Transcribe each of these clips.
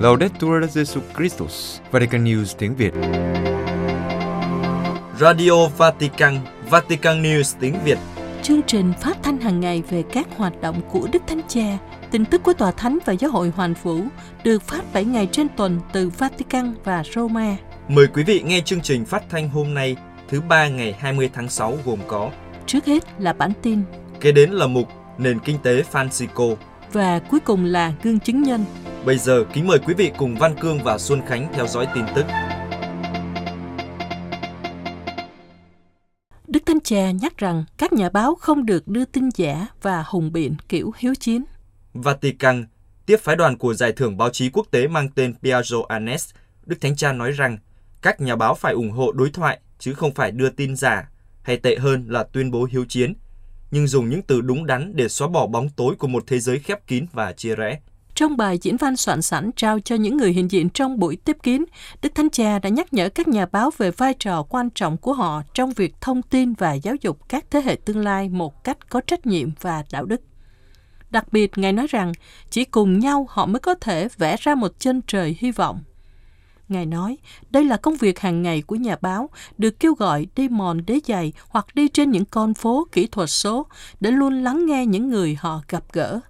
Laudetur Jesu Christus, Vatican News tiếng Việt. Radio Vatican, Vatican News tiếng Việt. Chương trình phát thanh hàng ngày về các hoạt động của Đức Thánh Cha, tin tức của Tòa Thánh và Giáo hội Hoàn Vũ được phát 7 ngày trên tuần từ Vatican và Roma. Mời quý vị nghe chương trình phát thanh hôm nay, thứ ba ngày 20 tháng 6 gồm có Trước hết là bản tin Kế đến là mục Nền Kinh tế Francisco. và cuối cùng là gương chứng nhân. Bây giờ kính mời quý vị cùng Văn Cương và Xuân Khánh theo dõi tin tức. Đức Thánh Cha nhắc rằng các nhà báo không được đưa tin giả và hùng biện kiểu hiếu chiến. Vatican tiếp phái đoàn của giải thưởng báo chí quốc tế mang tên Piaggio Annes, Đức Thánh Cha nói rằng các nhà báo phải ủng hộ đối thoại chứ không phải đưa tin giả, hay tệ hơn là tuyên bố hiếu chiến, nhưng dùng những từ đúng đắn để xóa bỏ bóng tối của một thế giới khép kín và chia rẽ. Trong bài diễn văn soạn sẵn trao cho những người hiện diện trong buổi tiếp kiến, Đức Thánh Cha đã nhắc nhở các nhà báo về vai trò quan trọng của họ trong việc thông tin và giáo dục các thế hệ tương lai một cách có trách nhiệm và đạo đức. Đặc biệt, Ngài nói rằng chỉ cùng nhau họ mới có thể vẽ ra một chân trời hy vọng. Ngài nói, đây là công việc hàng ngày của nhà báo, được kêu gọi đi mòn đế giày hoặc đi trên những con phố kỹ thuật số để luôn lắng nghe những người họ gặp gỡ.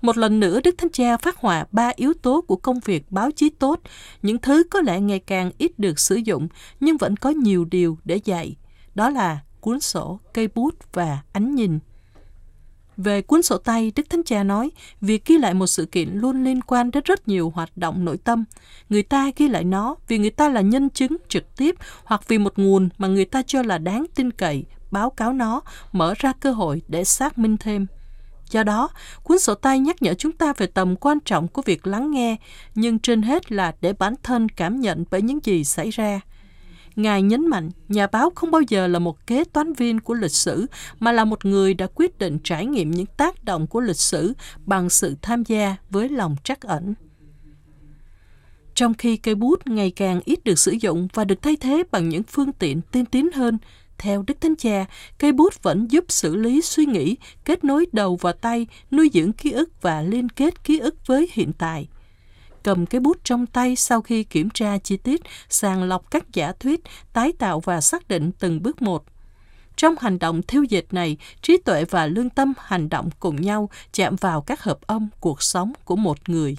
Một lần nữa, Đức Thánh Cha phát họa ba yếu tố của công việc báo chí tốt, những thứ có lẽ ngày càng ít được sử dụng, nhưng vẫn có nhiều điều để dạy. Đó là cuốn sổ, cây bút và ánh nhìn. Về cuốn sổ tay, Đức Thánh Cha nói, việc ghi lại một sự kiện luôn liên quan đến rất nhiều hoạt động nội tâm. Người ta ghi lại nó vì người ta là nhân chứng trực tiếp hoặc vì một nguồn mà người ta cho là đáng tin cậy, báo cáo nó, mở ra cơ hội để xác minh thêm. Do đó, cuốn sổ tay nhắc nhở chúng ta về tầm quan trọng của việc lắng nghe, nhưng trên hết là để bản thân cảm nhận bởi những gì xảy ra. Ngài nhấn mạnh, nhà báo không bao giờ là một kế toán viên của lịch sử, mà là một người đã quyết định trải nghiệm những tác động của lịch sử bằng sự tham gia với lòng trắc ẩn. Trong khi cây bút ngày càng ít được sử dụng và được thay thế bằng những phương tiện tiên tiến hơn, theo Đức Thánh Cha, cây bút vẫn giúp xử lý suy nghĩ, kết nối đầu và tay, nuôi dưỡng ký ức và liên kết ký ức với hiện tại. Cầm cái bút trong tay sau khi kiểm tra chi tiết, sàng lọc các giả thuyết, tái tạo và xác định từng bước một. Trong hành động thiêu dịch này, trí tuệ và lương tâm hành động cùng nhau chạm vào các hợp âm cuộc sống của một người.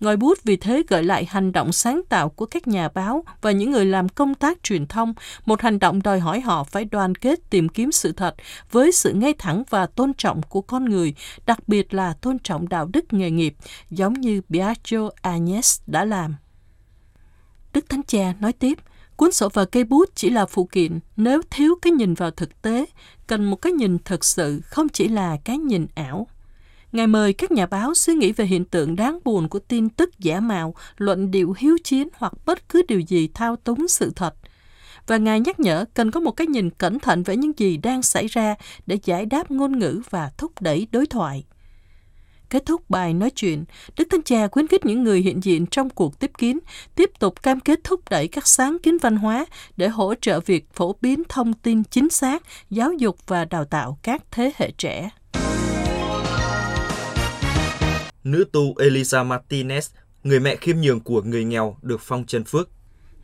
Ngòi bút vì thế gợi lại hành động sáng tạo của các nhà báo và những người làm công tác truyền thông, một hành động đòi hỏi họ phải đoàn kết tìm kiếm sự thật với sự ngay thẳng và tôn trọng của con người, đặc biệt là tôn trọng đạo đức nghề nghiệp, giống như Biagio Agnes đã làm. Đức Thánh Cha nói tiếp, cuốn sổ và cây bút chỉ là phụ kiện nếu thiếu cái nhìn vào thực tế, cần một cái nhìn thật sự, không chỉ là cái nhìn ảo. Ngài mời các nhà báo suy nghĩ về hiện tượng đáng buồn của tin tức giả mạo, luận điệu hiếu chiến hoặc bất cứ điều gì thao túng sự thật. Và Ngài nhắc nhở cần có một cái nhìn cẩn thận về những gì đang xảy ra để giải đáp ngôn ngữ và thúc đẩy đối thoại. Kết thúc bài nói chuyện, Đức Thánh Cha khuyến khích những người hiện diện trong cuộc tiếp kiến tiếp tục cam kết thúc đẩy các sáng kiến văn hóa để hỗ trợ việc phổ biến thông tin chính xác, giáo dục và đào tạo các thế hệ trẻ. Nữ tu Elisa Martinez, người mẹ khiêm nhường của người nghèo, được phong chân phước.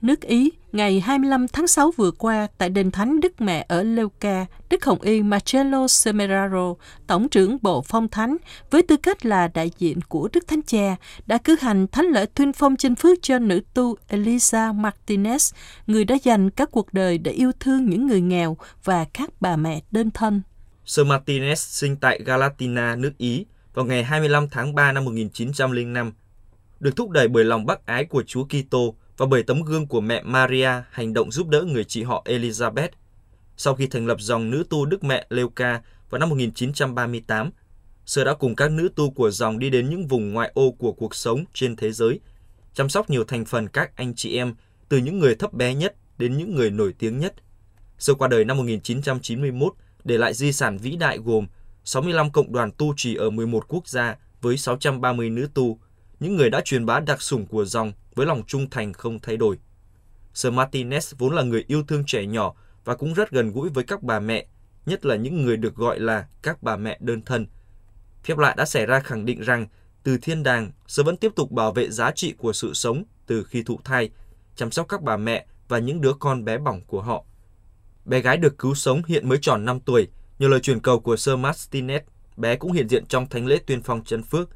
Nước Ý, ngày 25 tháng 6 vừa qua, tại đền thánh Đức Mẹ ở Leuca, Đức Hồng Y Marcello Semeraro, Tổng trưởng Bộ Phong Thánh, với tư cách là đại diện của Đức Thánh Cha, đã cử hành thánh lễ tuyên phong chân phước cho nữ tu Elisa Martinez, người đã dành các cuộc đời để yêu thương những người nghèo và các bà mẹ đơn thân. Sơ Martinez sinh tại Galatina, nước Ý, vào ngày 25 tháng 3 năm 1905, được thúc đẩy bởi lòng bác ái của Chúa Kitô và bởi tấm gương của mẹ Maria hành động giúp đỡ người chị họ Elizabeth. Sau khi thành lập dòng nữ tu Đức Mẹ Leuca vào năm 1938, Sơ đã cùng các nữ tu của dòng đi đến những vùng ngoại ô của cuộc sống trên thế giới, chăm sóc nhiều thành phần các anh chị em, từ những người thấp bé nhất đến những người nổi tiếng nhất. Sơ qua đời năm 1991, để lại di sản vĩ đại gồm 65 cộng đoàn tu trì ở 11 quốc gia với 630 nữ tu, những người đã truyền bá đặc sủng của dòng với lòng trung thành không thay đổi. Sir Martinez vốn là người yêu thương trẻ nhỏ và cũng rất gần gũi với các bà mẹ, nhất là những người được gọi là các bà mẹ đơn thân. Phép lạ đã xảy ra khẳng định rằng từ thiên đàng Sơ vẫn tiếp tục bảo vệ giá trị của sự sống từ khi thụ thai, chăm sóc các bà mẹ và những đứa con bé bỏng của họ. Bé gái được cứu sống hiện mới tròn 5 tuổi, nhờ lời truyền cầu của Sir Martinet, bé cũng hiện diện trong thánh lễ tuyên phong chân phước.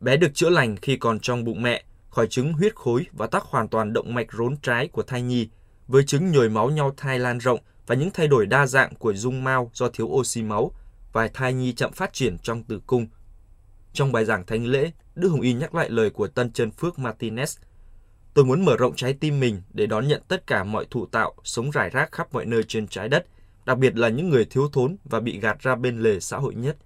Bé được chữa lành khi còn trong bụng mẹ, khỏi chứng huyết khối và tắc hoàn toàn động mạch rốn trái của thai nhi, với chứng nhồi máu nhau thai lan rộng và những thay đổi đa dạng của dung mao do thiếu oxy máu, và thai nhi chậm phát triển trong tử cung. Trong bài giảng thánh lễ, Đức Hồng Y nhắc lại lời của Tân Chân Phước Martinez. Tôi muốn mở rộng trái tim mình để đón nhận tất cả mọi thụ tạo sống rải rác khắp mọi nơi trên trái đất, đặc biệt là những người thiếu thốn và bị gạt ra bên lề xã hội nhất.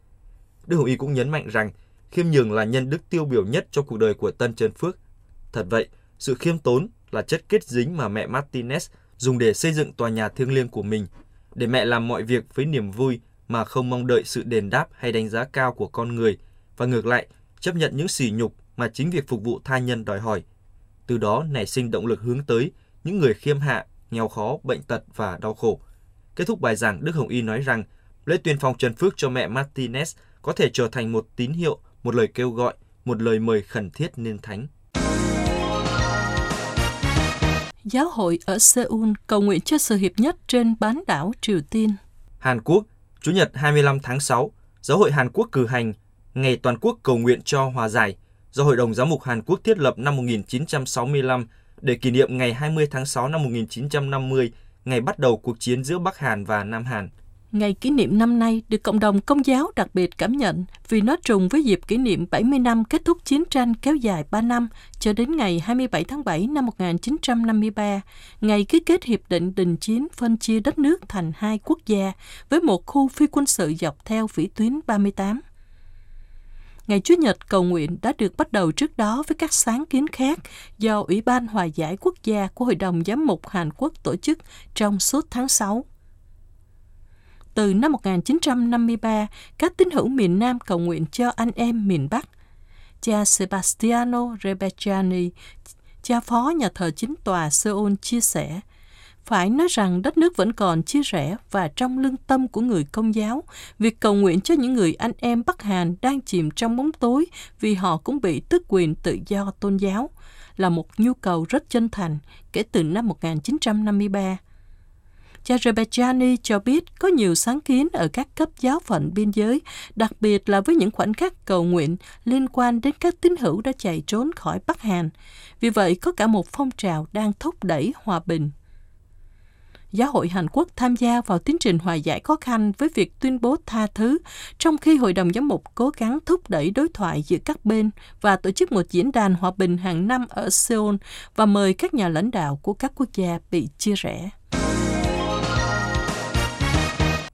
Đức Hồng Y cũng nhấn mạnh rằng khiêm nhường là nhân đức tiêu biểu nhất trong cuộc đời của Tân Trần Phước. Thật vậy, sự khiêm tốn là chất kết dính mà mẹ Martinez dùng để xây dựng tòa nhà thiêng liêng của mình, để mẹ làm mọi việc với niềm vui mà không mong đợi sự đền đáp hay đánh giá cao của con người và ngược lại chấp nhận những sỉ nhục mà chính việc phục vụ tha nhân đòi hỏi. Từ đó nảy sinh động lực hướng tới những người khiêm hạ, nghèo khó, bệnh tật và đau khổ. Kết thúc bài giảng, Đức Hồng Y nói rằng lễ tuyên phong trần phước cho mẹ Martinez có thể trở thành một tín hiệu, một lời kêu gọi, một lời mời khẩn thiết nên thánh. Giáo hội ở Seoul cầu nguyện cho sự hiệp nhất trên bán đảo Triều Tiên. Hàn Quốc, Chủ nhật 25 tháng 6, Giáo hội Hàn Quốc cử hành Ngày Toàn quốc cầu nguyện cho hòa giải do Hội đồng Giám mục Hàn Quốc thiết lập năm 1965 để kỷ niệm ngày 20 tháng 6 năm 1950, ngày bắt đầu cuộc chiến giữa Bắc Hàn và Nam Hàn. Ngày kỷ niệm năm nay được cộng đồng công giáo đặc biệt cảm nhận vì nó trùng với dịp kỷ niệm 70 năm kết thúc chiến tranh kéo dài 3 năm cho đến ngày 27 tháng 7 năm 1953, ngày ký kết hiệp định đình chiến phân chia đất nước thành hai quốc gia với một khu phi quân sự dọc theo vĩ tuyến 38. Ngày Chúa nhật cầu nguyện đã được bắt đầu trước đó với các sáng kiến khác do Ủy ban Hòa giải Quốc gia của Hội đồng Giám mục Hàn Quốc tổ chức trong suốt tháng 6. Từ năm 1953, các tín hữu miền Nam cầu nguyện cho anh em miền Bắc. Cha Sebastiano Rebecciani, cha phó nhà thờ chính tòa Seoul chia sẻ, phải nói rằng đất nước vẫn còn chia rẽ và trong lương tâm của người công giáo, việc cầu nguyện cho những người anh em Bắc Hàn đang chìm trong bóng tối vì họ cũng bị tước quyền tự do tôn giáo là một nhu cầu rất chân thành kể từ năm 1953. Cha Rebejani cho biết có nhiều sáng kiến ở các cấp giáo phận biên giới, đặc biệt là với những khoảnh khắc cầu nguyện liên quan đến các tín hữu đã chạy trốn khỏi Bắc Hàn. Vì vậy, có cả một phong trào đang thúc đẩy hòa bình. Giáo hội Hàn Quốc tham gia vào tiến trình hòa giải khó khăn với việc tuyên bố tha thứ, trong khi Hội đồng Giám mục cố gắng thúc đẩy đối thoại giữa các bên và tổ chức một diễn đàn hòa bình hàng năm ở Seoul và mời các nhà lãnh đạo của các quốc gia bị chia rẽ.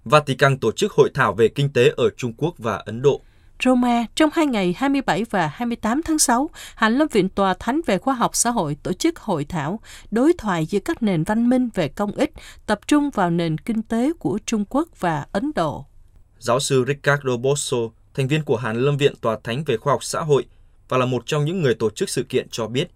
Vatican tổ chức hội thảo về kinh tế ở Trung Quốc và Ấn Độ. Roma trong hai ngày 27 và 28 tháng 6, Hạnh Lâm Viện Tòa Thánh về Khoa học Xã hội tổ chức hội thảo đối thoại giữa các nền văn minh về công ích, tập trung vào nền kinh tế của Trung Quốc và Ấn Độ. Giáo sư Ricardo Bosso, thành viên của Hàn Lâm Viện Tòa Thánh về Khoa học Xã hội và là một trong những người tổ chức sự kiện cho biết,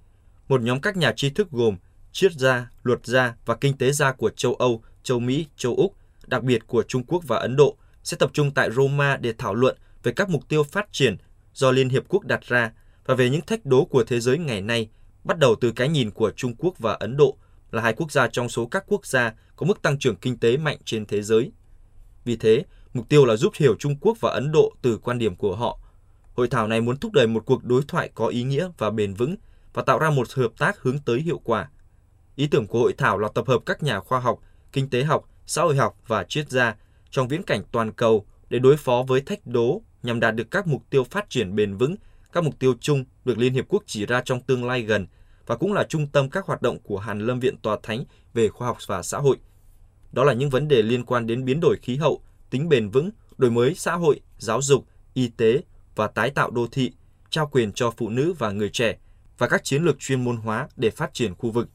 một nhóm các nhà tri thức gồm triết gia, luật gia và kinh tế gia của châu Âu, châu Mỹ, châu Úc, đặc biệt của Trung Quốc và Ấn Độ sẽ tập trung tại Roma để thảo luận về các mục tiêu phát triển do Liên Hiệp Quốc đặt ra và về những thách đố của thế giới ngày nay, bắt đầu từ cái nhìn của Trung Quốc và Ấn Độ là hai quốc gia trong số các quốc gia có mức tăng trưởng kinh tế mạnh trên thế giới. Vì thế, mục tiêu là giúp hiểu Trung Quốc và Ấn Độ từ quan điểm của họ. Hội thảo này muốn thúc đẩy một cuộc đối thoại có ý nghĩa và bền vững và tạo ra một hợp tác hướng tới hiệu quả. Ý tưởng của hội thảo là tập hợp các nhà khoa học, kinh tế học, xã hội học và triết gia trong viễn cảnh toàn cầu để đối phó với thách đố nhằm đạt được các mục tiêu phát triển bền vững, các mục tiêu chung được Liên Hiệp Quốc chỉ ra trong tương lai gần và cũng là trung tâm các hoạt động của Hàn Lâm Viện Tòa Thánh về khoa học và xã hội. Đó là những vấn đề liên quan đến biến đổi khí hậu, tính bền vững, đổi mới xã hội, giáo dục, y tế và tái tạo đô thị, trao quyền cho phụ nữ và người trẻ và các chiến lược chuyên môn hóa để phát triển khu vực.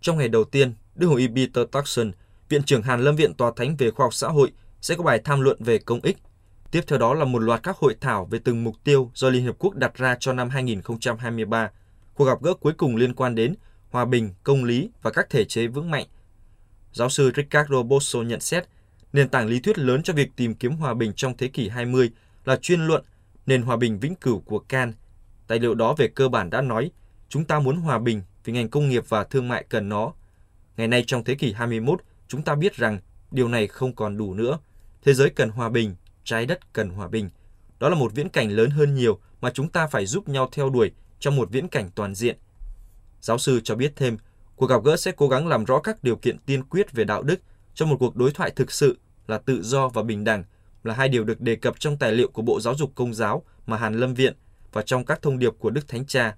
Trong ngày đầu tiên, Đức Hồng Y Peter Tuckson, Viện trưởng Hàn Lâm Viện Tòa Thánh về khoa học xã hội sẽ có bài tham luận về công ích Tiếp theo đó là một loạt các hội thảo về từng mục tiêu do Liên Hiệp Quốc đặt ra cho năm 2023. Cuộc gặp gỡ cuối cùng liên quan đến hòa bình, công lý và các thể chế vững mạnh. Giáo sư Ricardo Bosso nhận xét, Nền tảng lý thuyết lớn cho việc tìm kiếm hòa bình trong thế kỷ 20 là chuyên luận Nền hòa bình vĩnh cửu của Can. Tài liệu đó về cơ bản đã nói, chúng ta muốn hòa bình vì ngành công nghiệp và thương mại cần nó. Ngày nay trong thế kỷ 21, chúng ta biết rằng điều này không còn đủ nữa. Thế giới cần hòa bình, trái đất cần hòa bình. Đó là một viễn cảnh lớn hơn nhiều mà chúng ta phải giúp nhau theo đuổi trong một viễn cảnh toàn diện. Giáo sư cho biết thêm, cuộc gặp gỡ sẽ cố gắng làm rõ các điều kiện tiên quyết về đạo đức trong một cuộc đối thoại thực sự là tự do và bình đẳng là hai điều được đề cập trong tài liệu của Bộ Giáo dục Công giáo mà Hàn Lâm Viện và trong các thông điệp của Đức Thánh Cha.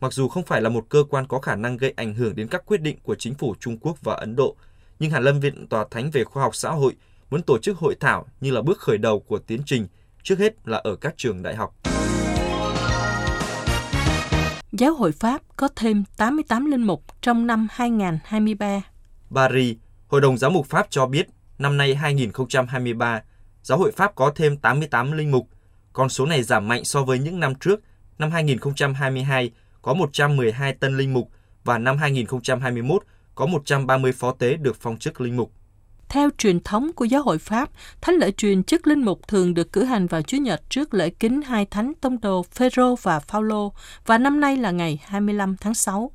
Mặc dù không phải là một cơ quan có khả năng gây ảnh hưởng đến các quyết định của chính phủ Trung Quốc và Ấn Độ, nhưng Hàn Lâm Viện Tòa Thánh về Khoa học Xã hội muốn tổ chức hội thảo như là bước khởi đầu của tiến trình, trước hết là ở các trường đại học. Giáo hội Pháp có thêm 88 linh mục trong năm 2023. Paris, Hội đồng Giám mục Pháp cho biết năm nay 2023, Giáo hội Pháp có thêm 88 linh mục. Con số này giảm mạnh so với những năm trước. Năm 2022 có 112 tân linh mục và năm 2021 có 130 phó tế được phong chức linh mục. Theo truyền thống của giáo hội Pháp, thánh lễ truyền chức linh mục thường được cử hành vào Chủ Nhật trước lễ kính hai thánh tông đồ Phêrô và Phaolô và năm nay là ngày 25 tháng 6.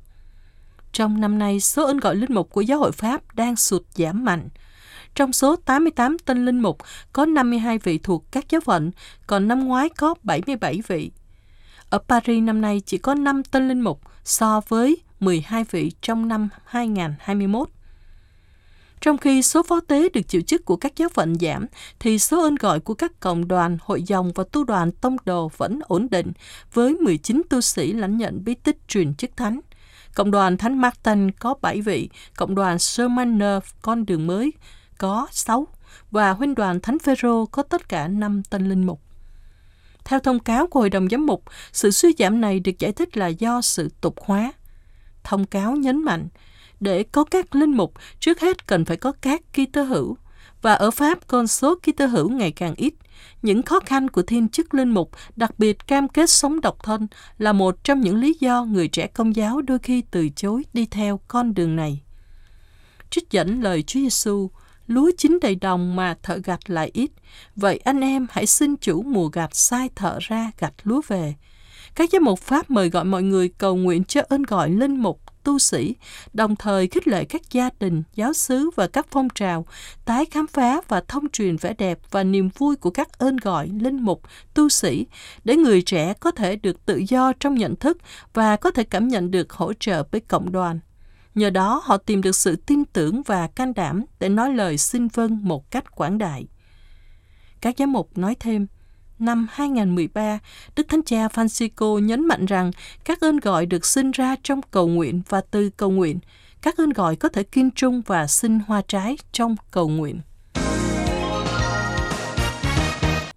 Trong năm nay, số ơn gọi linh mục của giáo hội Pháp đang sụt giảm mạnh. Trong số 88 tên linh mục, có 52 vị thuộc các giáo phận, còn năm ngoái có 77 vị. Ở Paris năm nay chỉ có 5 tên linh mục so với 12 vị trong năm 2021. Trong khi số phó tế được chịu chức của các giáo phận giảm, thì số ơn gọi của các cộng đoàn, hội dòng và tu đoàn tông đồ vẫn ổn định, với 19 tu sĩ lãnh nhận bí tích truyền chức thánh. Cộng đoàn Thánh Martin có 7 vị, cộng đoàn Sermaner con đường mới có 6 và huynh đoàn Thánh Phêrô có tất cả 5 tân linh mục. Theo thông cáo của Hội đồng Giám mục, sự suy giảm này được giải thích là do sự tục hóa. Thông cáo nhấn mạnh, để có các linh mục, trước hết cần phải có các Kitô hữu, và ở Pháp con số Kitô hữu ngày càng ít. Những khó khăn của thiên chức linh mục, đặc biệt cam kết sống độc thân, là một trong những lý do người trẻ công giáo đôi khi từ chối đi theo con đường này. Trích dẫn lời Chúa Giêsu, lúa chín đầy đồng mà thợ gặt lại ít. Vậy anh em hãy xin chủ mùa gặt sai thợ ra gặt lúa về. Các giám mục Pháp mời gọi mọi người cầu nguyện cho ơn gọi linh mục, tu sĩ, đồng thời khích lệ các gia đình, giáo xứ và các phong trào, tái khám phá và thông truyền vẻ đẹp và niềm vui của các ơn gọi linh mục, tu sĩ, để người trẻ có thể được tự do trong nhận thức và có thể cảm nhận được hỗ trợ với cộng đoàn. Nhờ đó họ tìm được sự tin tưởng và can đảm để nói lời xin vâng một cách quảng đại. Các giám mục nói thêm, năm 2013, Đức Thánh Cha Francisco nhấn mạnh rằng các ơn gọi được sinh ra trong cầu nguyện và từ cầu nguyện. Các ơn gọi có thể kiên trung và sinh hoa trái trong cầu nguyện.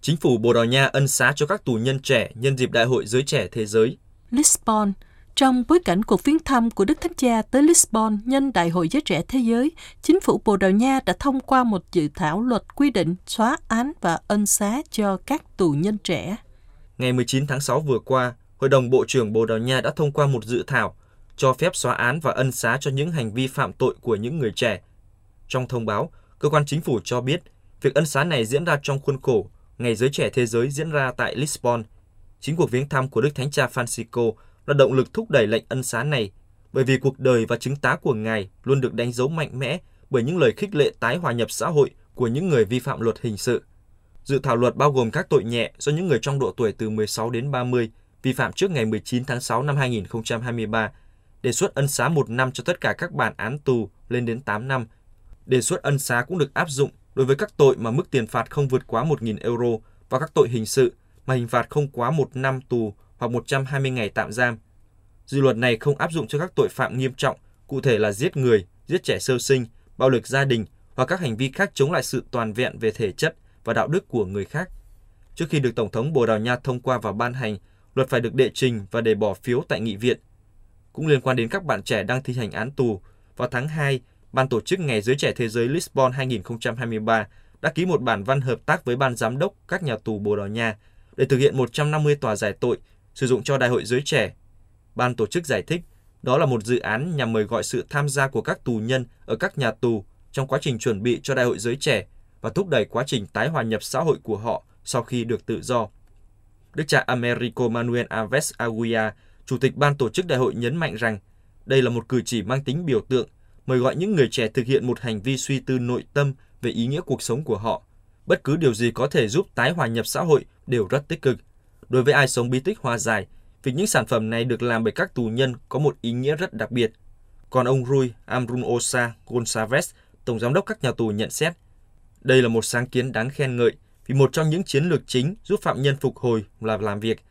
Chính phủ Bồ Đào Nha ân xá cho các tù nhân trẻ nhân dịp Đại hội Giới Trẻ Thế Giới. Lisbon, trong bối cảnh cuộc viếng thăm của Đức Thánh Cha tới Lisbon nhân Đại hội Giới Trẻ Thế Giới, chính phủ Bồ Đào Nha đã thông qua một dự thảo luật quy định xóa án và ân xá cho các tù nhân trẻ. Ngày 19 tháng 6 vừa qua, Hội đồng Bộ trưởng Bồ Đào Nha đã thông qua một dự thảo cho phép xóa án và ân xá cho những hành vi phạm tội của những người trẻ. Trong thông báo, cơ quan chính phủ cho biết việc ân xá này diễn ra trong khuôn khổ Ngày Giới Trẻ Thế Giới diễn ra tại Lisbon. Chính cuộc viếng thăm của Đức Thánh Cha Francisco là động lực thúc đẩy lệnh ân xá này, bởi vì cuộc đời và chứng tá của Ngài luôn được đánh dấu mạnh mẽ bởi những lời khích lệ tái hòa nhập xã hội của những người vi phạm luật hình sự. Dự thảo luật bao gồm các tội nhẹ do những người trong độ tuổi từ 16 đến 30 vi phạm trước ngày 19 tháng 6 năm 2023, đề xuất ân xá một năm cho tất cả các bản án tù lên đến 8 năm. Đề xuất ân xá cũng được áp dụng đối với các tội mà mức tiền phạt không vượt quá 1.000 euro và các tội hình sự mà hình phạt không quá một năm tù hoặc 120 ngày tạm giam. Dự luật này không áp dụng cho các tội phạm nghiêm trọng, cụ thể là giết người, giết trẻ sơ sinh, bạo lực gia đình hoặc các hành vi khác chống lại sự toàn vẹn về thể chất và đạo đức của người khác. Trước khi được Tổng thống Bồ Đào Nha thông qua và ban hành, luật phải được đệ trình và để bỏ phiếu tại nghị viện. Cũng liên quan đến các bạn trẻ đang thi hành án tù, vào tháng 2, Ban tổ chức Ngày Giới Trẻ Thế giới Lisbon 2023 đã ký một bản văn hợp tác với Ban Giám đốc các nhà tù Bồ Đào Nha để thực hiện 150 tòa giải tội sử dụng cho Đại hội Giới Trẻ. Ban tổ chức giải thích, đó là một dự án nhằm mời gọi sự tham gia của các tù nhân ở các nhà tù trong quá trình chuẩn bị cho Đại hội Giới Trẻ và thúc đẩy quá trình tái hòa nhập xã hội của họ sau khi được tự do. Đức cha Americo Manuel Aves Aguiar, Chủ tịch ban tổ chức đại hội nhấn mạnh rằng đây là một cử chỉ mang tính biểu tượng, mời gọi những người trẻ thực hiện một hành vi suy tư nội tâm về ý nghĩa cuộc sống của họ. Bất cứ điều gì có thể giúp tái hòa nhập xã hội đều rất tích cực. Đối với ai sống bí tích hòa giải, việc những sản phẩm này được làm bởi các tù nhân có một ý nghĩa rất đặc biệt. Còn ông Rui Amrunosa Gonçalves, Tổng Giám đốc các nhà tù nhận xét, đây là một sáng kiến đáng khen ngợi vì một trong những chiến lược chính giúp phạm nhân phục hồi là làm việc.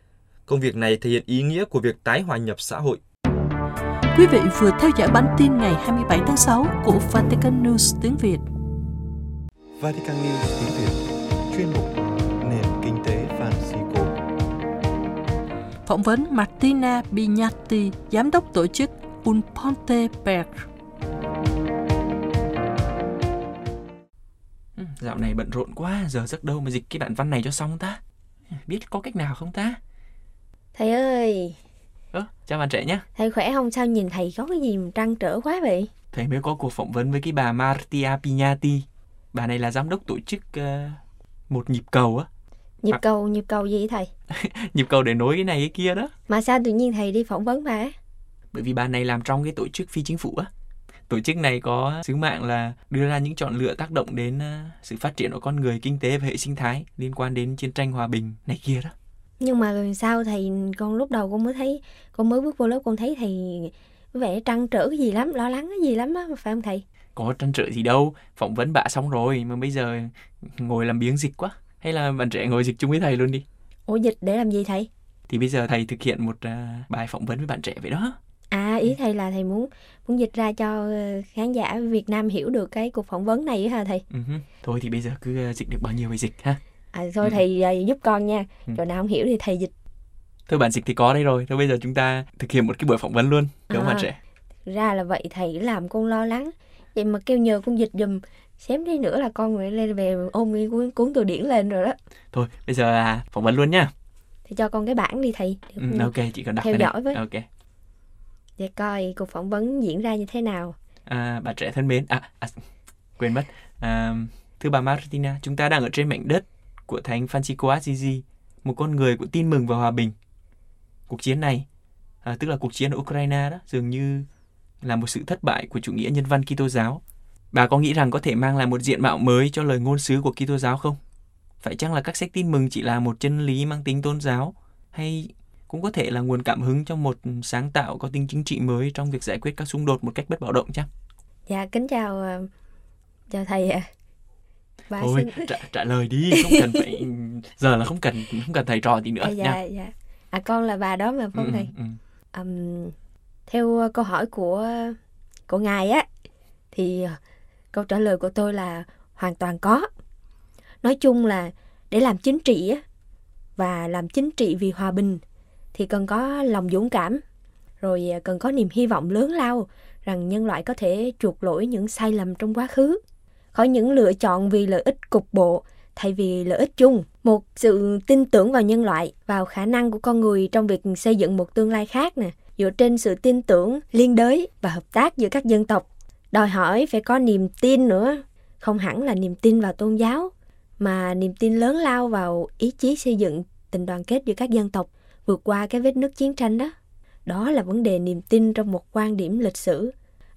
Công việc này thể hiện ý nghĩa của việc tái hòa nhập xã hội. Quý vị vừa theo dõi bản tin ngày 27 tháng 6 của Vatican News tiếng Việt. Vatican News tiếng Việt, chuyên mục Phỏng vấn Martina Bignatti, giám đốc tổ chức Un Ponte per Ừ, Dạo này bận rộn quá, giờ giấc đâu mà dịch cái bản văn này cho xong ta? Biết có cách nào không ta? Thầy ơi, Ơ, chào bạn trẻ nhé. thầy khỏe không? Sao nhìn thầy có cái gì mà trăn trở quá vậy? Thầy mới có cuộc phỏng vấn với cái bà Martia Pignati. Bà này là giám đốc tổ chức ờ, một nhịp cầu á. Nhịp À. cầu, nhịp cầu gì thầy? Nhịp cầu để nối cái này cái kia đó. Mà sao tự nhiên thầy đi phỏng vấn bà? Bởi vì bà này làm trong cái tổ chức phi chính phủ á. Tổ chức này có sứ mạng là đưa ra những chọn lựa tác động đến ờ, sự phát triển của con người, kinh tế và hệ sinh thái liên quan đến chiến tranh hòa bình này kia đó. Nhưng mà sao thầy, con lúc đầu con mới thấy, con mới bước vô lớp con thấy thầy vẻ trăn trở cái gì lắm, lo lắng cái gì lắm á, phải không thầy? Có trăn trở gì đâu, phỏng vấn bà xong rồi mà bây giờ ngồi làm biếng dịch quá. Hay là bạn trẻ ngồi dịch chung với thầy luôn đi. Ủa dịch để làm gì thầy? Thì bây giờ thầy thực hiện một à, bài phỏng vấn với bạn trẻ vậy đó. À ý thầy là thầy muốn muốn dịch ra cho ờ, khán giả Việt Nam hiểu được cái cuộc phỏng vấn này hả thầy? Hứ. Thôi thì bây giờ cứ à, dịch được bao nhiêu thì dịch ha. À thôi Ừ. thầy ờ, giúp con nha. Chỗ nào không hiểu thì thầy dịch. Thôi bản dịch thì có đây rồi. Thôi bây giờ chúng ta thực hiện một cái buổi phỏng vấn luôn. Đúng không À. bạn trẻ? Ra là vậy thầy làm con lo lắng. Vậy mà kêu nhờ con dịch dùm. Xém đi nữa là con phải lên về ôm cái cuốn, cuốn từ điển lên rồi đó. Thôi bây giờ à, phỏng vấn luôn nhá. Thì cho con cái bảng đi thầy. Ừ, ok, chị cần đọc theo này. dõi với. Ok. Để coi cuộc phỏng vấn diễn ra như thế nào. À, bạn trẻ thân mến. À, à quên mất. À, thưa bà Martina, chúng ta đang ở trên mảnh đất của Thánh Francisco Assisi, một con người của tin mừng và hòa bình. Cuộc chiến này, à, tức là cuộc chiến ở Ukraine đó, dường như là một sự thất bại của chủ nghĩa nhân văn Kitô giáo. Bà có nghĩ rằng có thể mang lại một diện mạo mới cho lời ngôn sứ của Kitô giáo không? Phải chăng là các sách tin mừng chỉ là một chân lý mang tính tôn giáo hay cũng có thể là nguồn cảm hứng cho một sáng tạo có tính chính trị mới trong việc giải quyết các xung đột một cách bất bạo động chăng? Dạ kính chào ờ, chào thầy ạ. Bà Thôi, xin trả, trả lời đi, không cần phải giờ là không cần không cần thầy trò gì nữa à, nha. dạ dạ. À con là bà đó mà phải Ừ, không thầy? ừ, ừ. Ừm, theo ờ, câu hỏi của của ngài á thì ờ, câu trả lời của tôi là hoàn toàn có. Nói chung là để làm chính trị và làm chính trị vì hòa bình, thì cần có lòng dũng cảm, rồi à, cần có niềm hy vọng lớn lao rằng nhân loại có thể chuộc lỗi những sai lầm trong quá khứ. Khỏi những lựa chọn vì lợi ích cục bộ thay vì lợi ích chung. Một sự tin tưởng vào nhân loại, vào khả năng của con người trong việc xây dựng một tương lai khác nè, dựa trên sự tin tưởng liên đới và hợp tác giữa các dân tộc đòi hỏi phải có niềm tin nữa không hẳn là niềm tin vào tôn giáo mà niềm tin lớn lao vào ý chí xây dựng tình đoàn kết giữa các dân tộc vượt qua cái vết nứt chiến tranh đó đó là vấn đề niềm tin trong một quan điểm lịch sử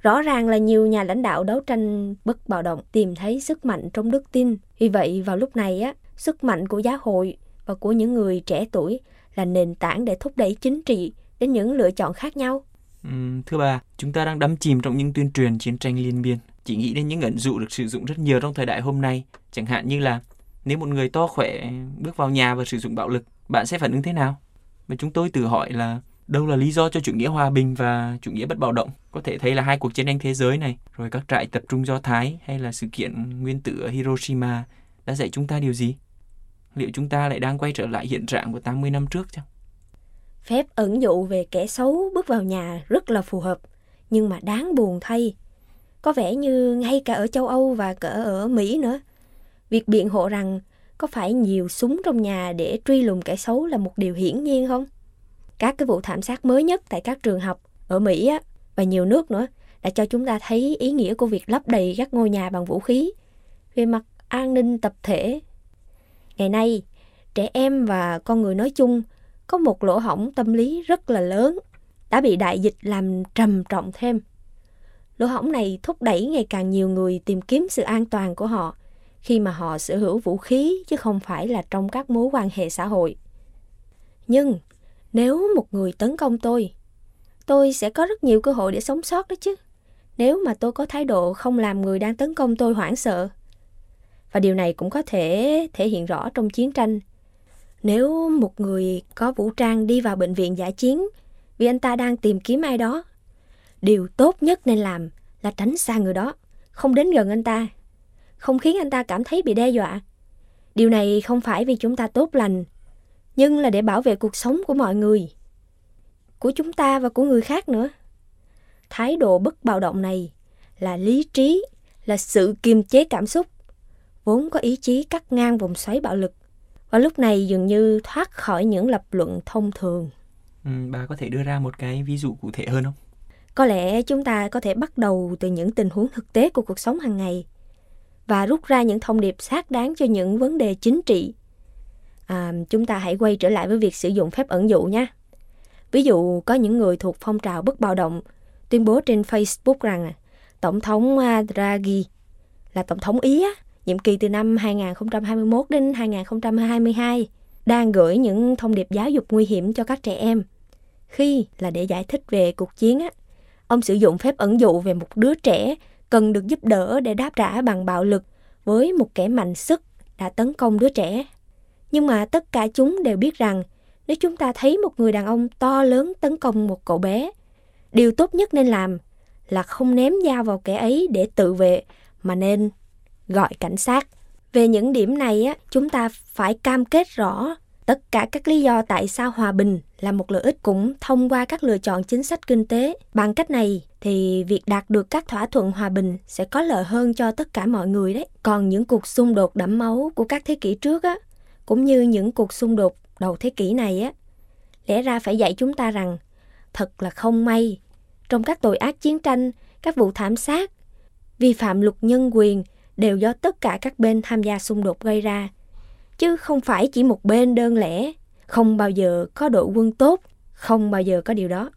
Rõ ràng là nhiều nhà lãnh đạo đấu tranh bất bạo động tìm thấy sức mạnh trong đức tin. Vì vậy vào lúc này á, sức mạnh của giáo hội và của những người trẻ tuổi là nền tảng để thúc đẩy chính trị đến những lựa chọn khác nhau. Ừm, thưa bà, chúng ta đang đắm chìm trong những tuyên truyền chiến tranh liên miên. Chỉ nghĩ đến những ẩn dụ được sử dụng rất nhiều trong thời đại hôm nay. Chẳng hạn như là nếu một người to khỏe bước vào nhà và sử dụng bạo lực, bạn sẽ phản ứng thế nào? Và chúng tôi tự hỏi là đâu là lý do cho chủ nghĩa hòa bình và chủ nghĩa bất bạo động? Có thể thấy là hai cuộc chiến tranh thế giới này, rồi các trại tập trung do Thái hay là sự kiện nguyên tử ở Hiroshima đã dạy chúng ta điều gì? Liệu chúng ta lại đang quay trở lại hiện trạng của 80 năm trước chăng? Phép ẩn dụ về kẻ xấu bước vào nhà rất là phù hợp, nhưng mà đáng buồn thay. Có vẻ như ngay cả ở châu Âu và cả ở Mỹ nữa, việc biện hộ rằng có phải nhiều súng trong nhà để truy lùng kẻ xấu là một điều hiển nhiên không? Các cái vụ thảm sát mới nhất tại các trường học ở Mỹ á, và nhiều nước nữa đã cho chúng ta thấy ý nghĩa của việc lấp đầy các ngôi nhà bằng vũ khí. Về mặt an ninh tập thể. Ngày nay, trẻ em và con người nói chung có một lỗ hổng tâm lý rất là lớn, đã bị đại dịch làm trầm trọng thêm. Lỗ hổng này thúc đẩy ngày càng nhiều người tìm kiếm sự an toàn của họ khi mà họ sở hữu vũ khí chứ không phải là trong các mối quan hệ xã hội. Nhưng nếu một người tấn công tôi, tôi sẽ có rất nhiều cơ hội để sống sót đó chứ. Nếu mà tôi có thái độ không làm người đang tấn công tôi hoảng sợ. Và điều này cũng có thể thể hiện rõ trong chiến tranh. Nếu một người có vũ trang đi vào bệnh viện giả chiến vì anh ta đang tìm kiếm ai đó, điều tốt nhất nên làm là tránh xa người đó, không đến gần anh ta, không khiến anh ta cảm thấy bị đe dọa. Điều này không phải vì chúng ta tốt lành, nhưng là để bảo vệ cuộc sống của mọi người, của chúng ta và của người khác nữa. Thái độ bất bạo động này là lý trí, là sự kiềm chế cảm xúc, vốn có ý chí cắt ngang vòng xoáy bạo lực và lúc này dường như thoát khỏi những lập luận thông thường. Ừ, bà có thể đưa ra một cái ví dụ cụ thể hơn không? Có lẽ chúng ta có thể bắt đầu từ những tình huống thực tế của cuộc sống hàng ngày và rút ra những thông điệp xác đáng cho những vấn đề chính trị. À, chúng ta hãy quay trở lại với việc sử dụng phép ẩn dụ nha. Ví dụ có những người thuộc phong trào bất bạo động tuyên bố trên Facebook rằng Tổng thống à, Draghi là Tổng thống Ý á, nhiệm kỳ từ năm 2021 đến 2022 đang gửi những thông điệp giáo dục nguy hiểm cho các trẻ em. Khi là để giải thích về cuộc chiến á, ông sử dụng phép ẩn dụ về một đứa trẻ cần được giúp đỡ để đáp trả bằng bạo lực với một kẻ mạnh sức đã tấn công đứa trẻ. Nhưng mà tất cả chúng đều biết rằng nếu chúng ta thấy một người đàn ông to lớn tấn công một cậu bé, điều tốt nhất nên làm là không ném dao vào kẻ ấy để tự vệ mà nên gọi cảnh sát. Về những điểm này á, chúng ta phải cam kết rõ tất cả các lý do tại sao hòa bình là một lợi ích cũng thông qua các lựa chọn chính sách kinh tế. Bằng cách này thì việc đạt được các thỏa thuận hòa bình sẽ có lợi hơn cho tất cả mọi người đấy. Còn những cuộc xung đột đẫm máu của các thế kỷ trước á, cũng như những cuộc xung đột đầu thế kỷ này á, lẽ ra phải dạy chúng ta rằng thật là không may trong các tội ác chiến tranh, các vụ thảm sát, vi phạm luật nhân quyền đều do tất cả các bên tham gia xung đột gây ra, chứ không phải chỉ một bên đơn lẻ, không bao giờ có đội quân tốt, không bao giờ có điều đó.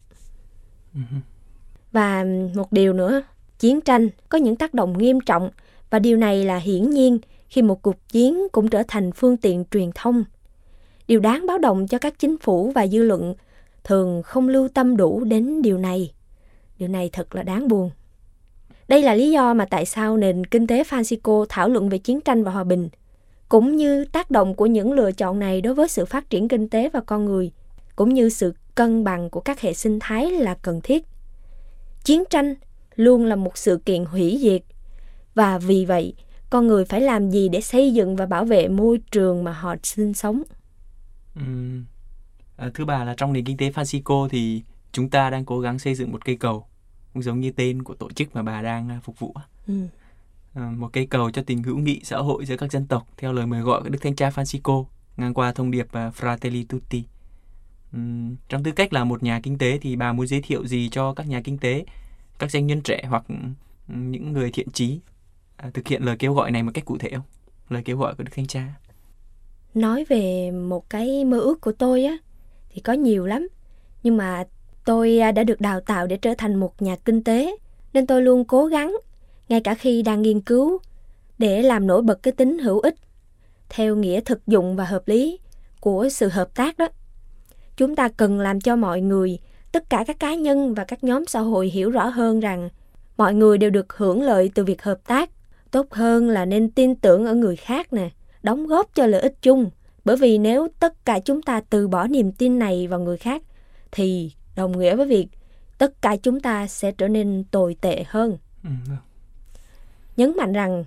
Và một điều nữa, chiến tranh có những tác động nghiêm trọng và điều này là hiển nhiên khi một cuộc chiến cũng trở thành phương tiện truyền thông. Điều đáng báo động cho các chính phủ và dư luận thường không lưu tâm đủ đến điều này. Điều này thật là đáng buồn. Đây là lý do mà tại sao nền kinh tế Francisco thảo luận về chiến tranh và hòa bình, cũng như tác động của những lựa chọn này đối với sự phát triển kinh tế và con người, cũng như sự cân bằng của các hệ sinh thái là cần thiết. Chiến tranh luôn là một sự kiện hủy diệt, và vì vậy, con người phải làm gì để xây dựng và bảo vệ môi trường mà họ sinh sống? Uhm. À, thứ ba là trong nền kinh tế Francisco thì chúng ta đang cố gắng xây dựng một cây cầu cũng giống như tên của tổ chức mà bà đang à, phục vụ ừ. à, một cây cầu cho tình hữu nghị xã hội giữa các dân tộc theo lời mời gọi của đức thánh cha Francisco ngang qua thông điệp uh, Fratelli Tutti. Um, trong tư cách là một nhà kinh tế thì bà muốn giới thiệu gì cho các nhà kinh tế các doanh nhân trẻ hoặc những người thiện trí? Uh, thực hiện lời kêu gọi này một cách cụ thể không? Lời kêu gọi của đức thánh cha. Nói về một cái mơ ước của tôi á thì có nhiều lắm. Nhưng mà Tôi à, đã được đào tạo để trở thành một nhà kinh tế, nên tôi luôn cố gắng, ngay cả khi đang nghiên cứu, để làm nổi bật cái tính hữu ích, theo nghĩa thực dụng và hợp lý của sự hợp tác đó. Chúng ta cần làm cho mọi người, tất cả các cá nhân và các nhóm xã hội hiểu rõ hơn rằng mọi người đều được hưởng lợi từ việc hợp tác. Tốt hơn là nên tin tưởng ở người khác nè, đóng góp cho lợi ích chung. Bởi vì nếu tất cả chúng ta từ bỏ niềm tin này vào người khác, thì đồng nghĩa với việc tất cả chúng ta sẽ trở nên tồi tệ hơn. Ừ. Nhấn mạnh rằng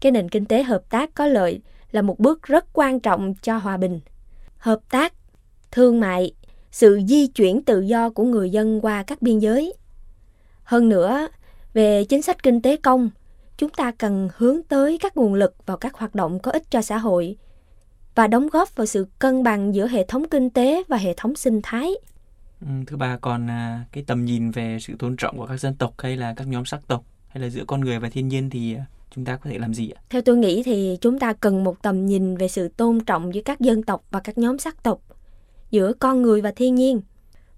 cái nền kinh tế hợp tác có lợi là một bước rất quan trọng cho hòa bình. Hợp tác, thương mại, sự di chuyển tự do của người dân qua các biên giới. Hơn nữa, về chính sách kinh tế công, chúng ta cần hướng tới các nguồn lực vào các hoạt động có ích cho xã hội và đóng góp vào sự cân bằng giữa hệ thống kinh tế và hệ thống sinh thái. Ừ, thứ ba còn à, cái tầm nhìn về sự tôn trọng của các dân tộc hay là các nhóm sắc tộc hay là giữa con người và thiên nhiên thì à, chúng ta có thể làm gì ạ? Theo tôi nghĩ thì chúng ta cần một tầm nhìn về sự tôn trọng giữa các dân tộc và các nhóm sắc tộc, giữa con người và thiên nhiên.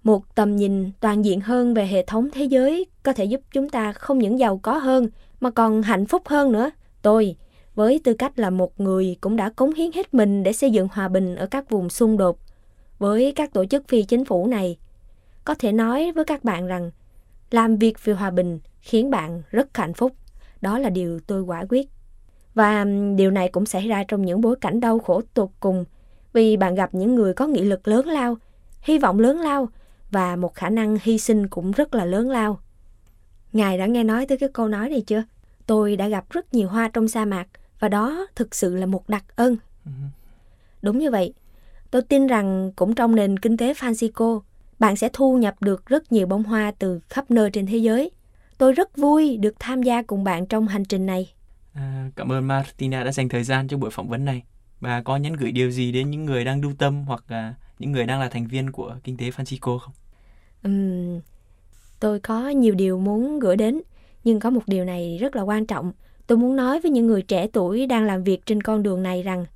Một tầm nhìn toàn diện hơn về hệ thống thế giới có thể giúp chúng ta không những giàu có hơn mà còn hạnh phúc hơn nữa. Tôi, với tư cách là một người cũng đã cống hiến hết mình để xây dựng hòa bình ở các vùng xung đột. Với các tổ chức phi chính phủ này, có thể nói với các bạn rằng làm việc vì hòa bình khiến bạn rất hạnh phúc. Đó là điều tôi quả quyết. Và điều này cũng xảy ra trong những bối cảnh đau khổ tột cùng vì bạn gặp những người có nghị lực lớn lao, hy vọng lớn lao và một khả năng hy sinh cũng rất là lớn lao. Ngài đã nghe nói tới cái câu nói này chưa? Tôi đã gặp rất nhiều hoa trong sa mạc và đó thực sự là một đặc ân. Đúng như vậy. Tôi tin rằng cũng trong nền kinh tế Francisco, bạn sẽ thu nhập được rất nhiều bông hoa từ khắp nơi trên thế giới. Tôi rất vui được tham gia cùng bạn trong hành trình này. À, cảm ơn Martina đã dành thời gian cho buổi phỏng vấn này. Bà có nhắn gửi điều gì đến những người đang lưu tâm hoặc là những người đang là thành viên của kinh tế Francisco không? Uhm, tôi có nhiều điều muốn gửi đến, nhưng có một điều này rất là quan trọng. Tôi muốn nói với những người trẻ tuổi đang làm việc trên con đường này rằng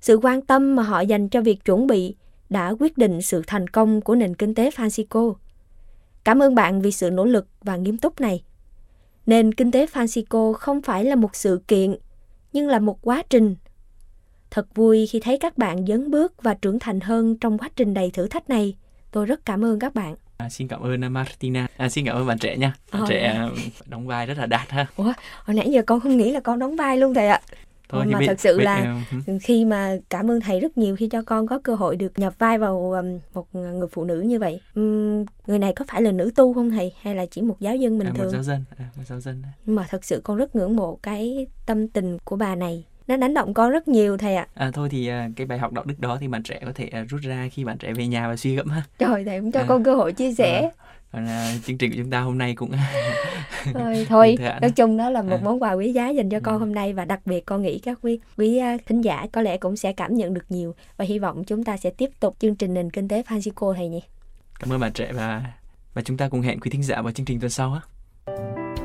sự quan tâm mà họ dành cho việc chuẩn bị đã quyết định sự thành công của nền kinh tế Francisco. Cảm ơn bạn vì sự nỗ lực và nghiêm túc này. Nền kinh tế Francisco không phải là một sự kiện, nhưng là một quá trình. Thật vui khi thấy các bạn dấn bước và trưởng thành hơn trong quá trình đầy thử thách này. Tôi rất cảm ơn các bạn. À, xin cảm ơn Martina. À, xin cảm ơn bạn trẻ nha. Bạn Ờ. trẻ à, đóng vai rất là đạt ha. Ủa, hồi nãy giờ con không nghĩ là con đóng vai luôn thầy ạ. Thôi, mà thì thật sự bây- là ờ, khi mà cảm ơn thầy rất nhiều khi cho con có cơ hội được nhập vai vào một người phụ nữ như vậy. Người này có phải là nữ tu không thầy hay là chỉ một giáo dân bình à, một thường? giáo dân, à, một giáo dân. Mà thật sự con rất ngưỡng mộ cái tâm tình của bà này. Nó đánh động con rất nhiều thầy ạ. À, thôi thì à, cái bài học đạo đức đó thì bạn trẻ có thể à, rút ra khi bạn trẻ về nhà và suy gẫm ha. Trời thầy cũng cho À. con cơ hội chia sẻ. Còn à, chương trình của chúng ta hôm nay cũng Thôi, thôi nói chung đó là một À. món quà quý giá dành cho con Ừ. hôm nay và đặc biệt con nghĩ các quý quý à, thính giả có lẽ cũng sẽ cảm nhận được nhiều và hy vọng chúng ta sẽ tiếp tục chương trình nền kinh tế Francisco thầy nhỉ. cảm ơn bạn trẻ và và chúng ta cùng hẹn quý thính giả vào chương trình tuần sau ha.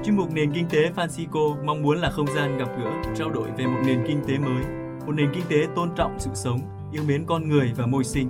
Chuyên mục Nền Kinh tế Francisco mong muốn là không gian gặp gỡ, trao đổi về một nền kinh tế mới, một nền kinh tế tôn trọng sự sống, yêu mến con người và môi sinh.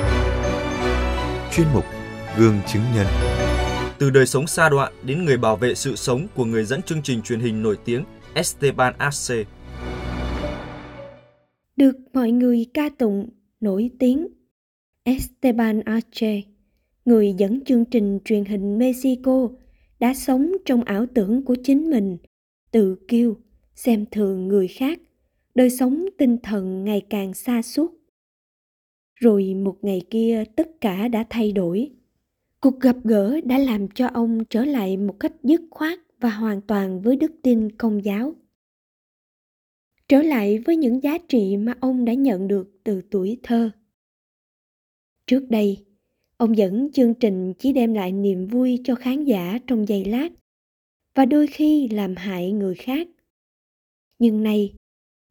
Chuyên mục Gương chứng nhân Từ đời sống xa đoạn đến người bảo vệ sự sống của người dẫn chương trình truyền hình nổi tiếng Esteban Arce. được mọi người ca tụng nổi tiếng Esteban Arce, người dẫn chương trình truyền hình Mexico, đã sống trong ảo tưởng của chính mình, tự kiêu, xem thường người khác, đời sống tinh thần ngày càng xa suốt. Rồi một ngày kia tất cả đã thay đổi. Cuộc gặp gỡ đã làm cho ông trở lại một cách dứt khoát và hoàn toàn với đức tin công giáo trở lại với những giá trị mà ông đã nhận được từ tuổi thơ. Trước đây, ông dẫn chương trình chỉ đem lại niềm vui cho khán giả trong giây lát và đôi khi làm hại người khác. Nhưng nay,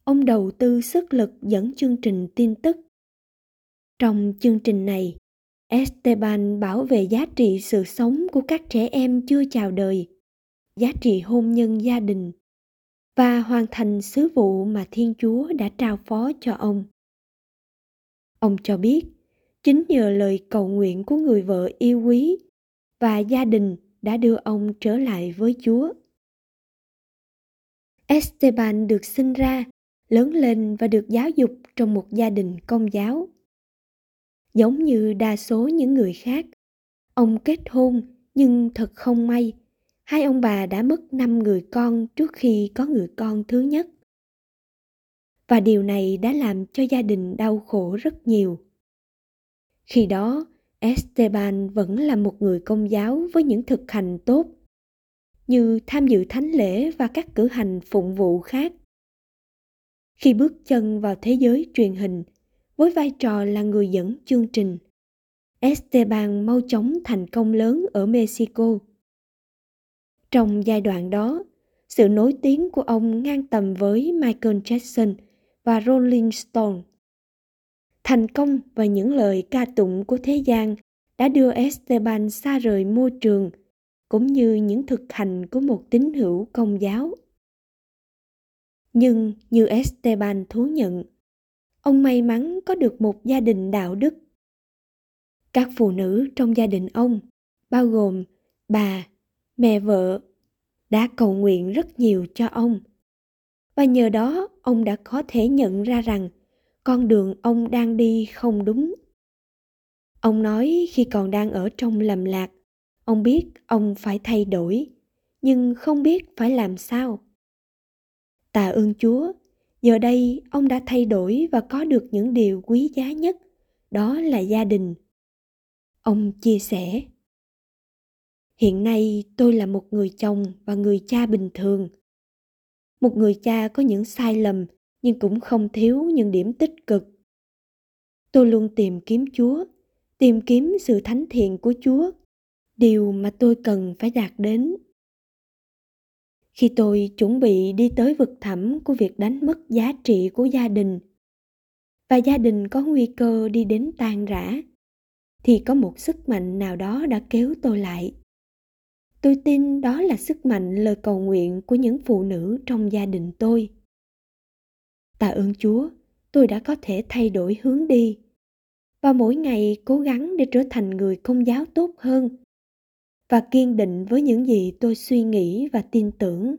ông đầu tư sức lực dẫn chương trình tin tức. Trong chương trình này, Esteban bảo vệ giá trị sự sống của các trẻ em chưa chào đời, giá trị hôn nhân gia đình và hoàn thành sứ vụ mà Thiên Chúa đã trao phó cho ông. Ông cho biết, chính nhờ lời cầu nguyện của người vợ yêu quý và gia đình đã đưa ông trở lại với Chúa. Esteban được sinh ra, lớn lên và được giáo dục trong một gia đình công giáo. Giống như đa số những người khác, ông kết hôn nhưng thật không may hai ông bà đã mất năm người con trước khi có người con thứ nhất. Và điều này đã làm cho gia đình đau khổ rất nhiều. Khi đó, Esteban vẫn là một người công giáo với những thực hành tốt, như tham dự thánh lễ và các cử hành phụng vụ khác. khi bước chân vào thế giới truyền hình với vai trò là người dẫn chương trình. Esteban mau chóng thành công lớn ở Mexico. Trong giai đoạn đó, sự nổi tiếng của ông ngang tầm với Michael Jackson và Rolling Stone. Thành công và những lời ca tụng của thế gian đã đưa Esteban xa rời môi trường cũng như những thực hành của một tín hữu công giáo. Nhưng như Esteban thú nhận, ông may mắn có được một gia đình đạo đức. Các phụ nữ trong gia đình ông, bao gồm bà, mẹ vợ, đã cầu nguyện rất nhiều cho ông. Và nhờ đó ông đã có thể nhận ra rằng con đường ông đang đi không đúng. Ông nói khi còn đang ở trong lầm lạc, ông biết ông phải thay đổi, nhưng không biết phải làm sao. Tạ ơn Chúa, giờ đây ông đã thay đổi và có được những điều quý giá nhất, đó là gia đình. Ông chia sẻ, Hiện nay tôi là một người chồng và người cha bình thường. Một người cha có những sai lầm nhưng cũng không thiếu những điểm tích cực. Tôi luôn tìm kiếm Chúa, tìm kiếm sự thánh thiện của Chúa, điều mà tôi cần phải đạt đến. Khi tôi chuẩn bị đi tới vực thẳm của việc đánh mất giá trị của gia đình. Và gia đình có nguy cơ đi đến tan rã, thì có một sức mạnh nào đó đã kéo tôi lại. Tôi tin đó là sức mạnh lời cầu nguyện của những phụ nữ trong gia đình tôi. Tạ ơn chúa, tôi đã có thể thay đổi hướng đi. Và mỗi ngày cố gắng để trở thành người công giáo tốt hơn và kiên định với những gì tôi suy nghĩ và tin tưởng.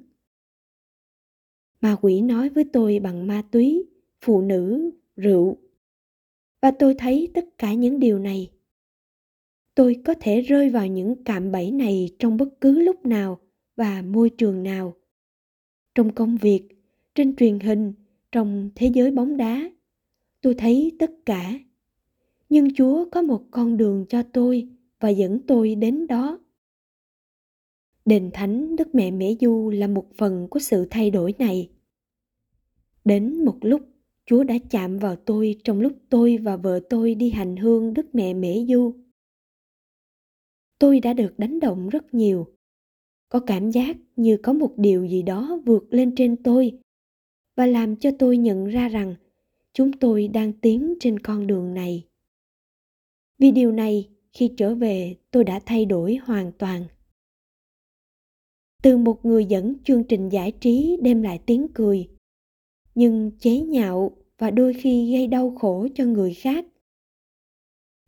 Ma quỷ nói với tôi bằng ma túy, phụ nữ, rượu. Và tôi thấy tất cả những điều này. Tôi có thể rơi vào những cạm bẫy này trong bất cứ lúc nào và môi trường nào. Trong công việc, trên truyền hình, trong thế giới bóng đá, tôi thấy tất cả. Nhưng chúa có một con đường cho tôi và dẫn tôi đến đó đền thánh đức mẹ mễ du là một phần của sự thay đổi này. Đến một lúc, chúa đã chạm vào tôi trong lúc tôi và vợ tôi đi hành hương đức mẹ mễ du. Tôi đã được đánh động rất nhiều. Có cảm giác như có một điều gì đó vượt lên trên tôi và làm cho tôi nhận ra rằng chúng tôi đang tiến trên con đường này. Vì điều này, khi trở về, tôi đã thay đổi hoàn toàn từ một người dẫn chương trình giải trí đem lại tiếng cười. Nhưng chế nhạo và đôi khi gây đau khổ cho người khác.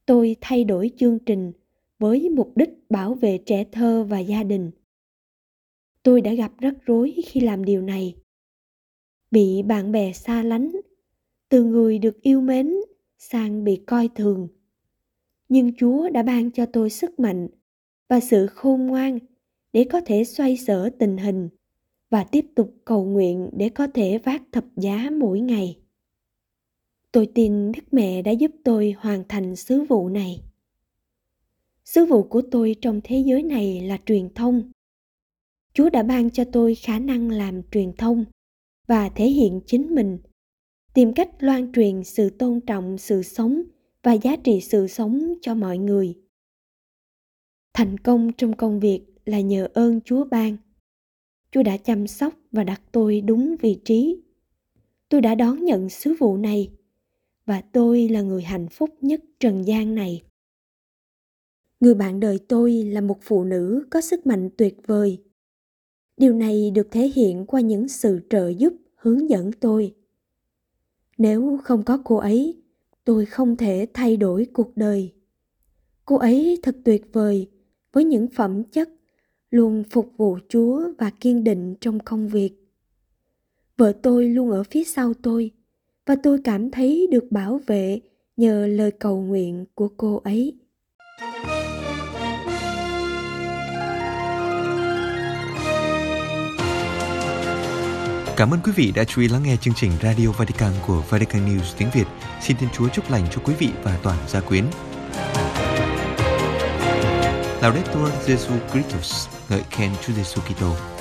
Tôi thay đổi chương trình với mục đích bảo vệ trẻ thơ và gia đình. Tôi đã gặp rắc rối khi làm điều này. Bị bạn bè xa lánh, từ người được yêu mến sang bị coi thường. Nhưng chúa đã ban cho tôi sức mạnh và sự khôn ngoan để có thể xoay sở tình hình và tiếp tục cầu nguyện để có thể vác thập giá mỗi ngày. Tôi tin đức mẹ đã giúp tôi hoàn thành sứ vụ này. Sứ vụ của tôi trong thế giới này là truyền thông. Chúa đã ban cho tôi khả năng làm truyền thông và thể hiện chính mình, tìm cách loan truyền sự tôn trọng, sự sống và giá trị sự sống cho mọi người. Thành công trong công việc là nhờ ơn chúa ban. Chúa đã chăm sóc và đặt tôi đúng vị trí. Tôi đã đón nhận sứ vụ này, và tôi là người hạnh phúc nhất trần gian này. Người bạn đời tôi là một phụ nữ có sức mạnh tuyệt vời. Điều này được thể hiện qua những sự trợ giúp hướng dẫn tôi. Nếu không có cô ấy, tôi không thể thay đổi cuộc đời. Cô ấy thật tuyệt vời với những phẩm chất luôn phục vụ chúa và kiên định trong công việc vợ tôi luôn ở phía sau tôi và tôi cảm thấy được bảo vệ nhờ lời cầu nguyện của cô ấy Cảm ơn quý vị đã chú ý lắng nghe chương trình Radio Vatican của Vatican News tiếng Việt. Xin Thiên Chúa chúc lành cho quý vị và toàn gia quyến. Laudetur Jesu Christus, ngợi khen Chúa Giêsu Kitô.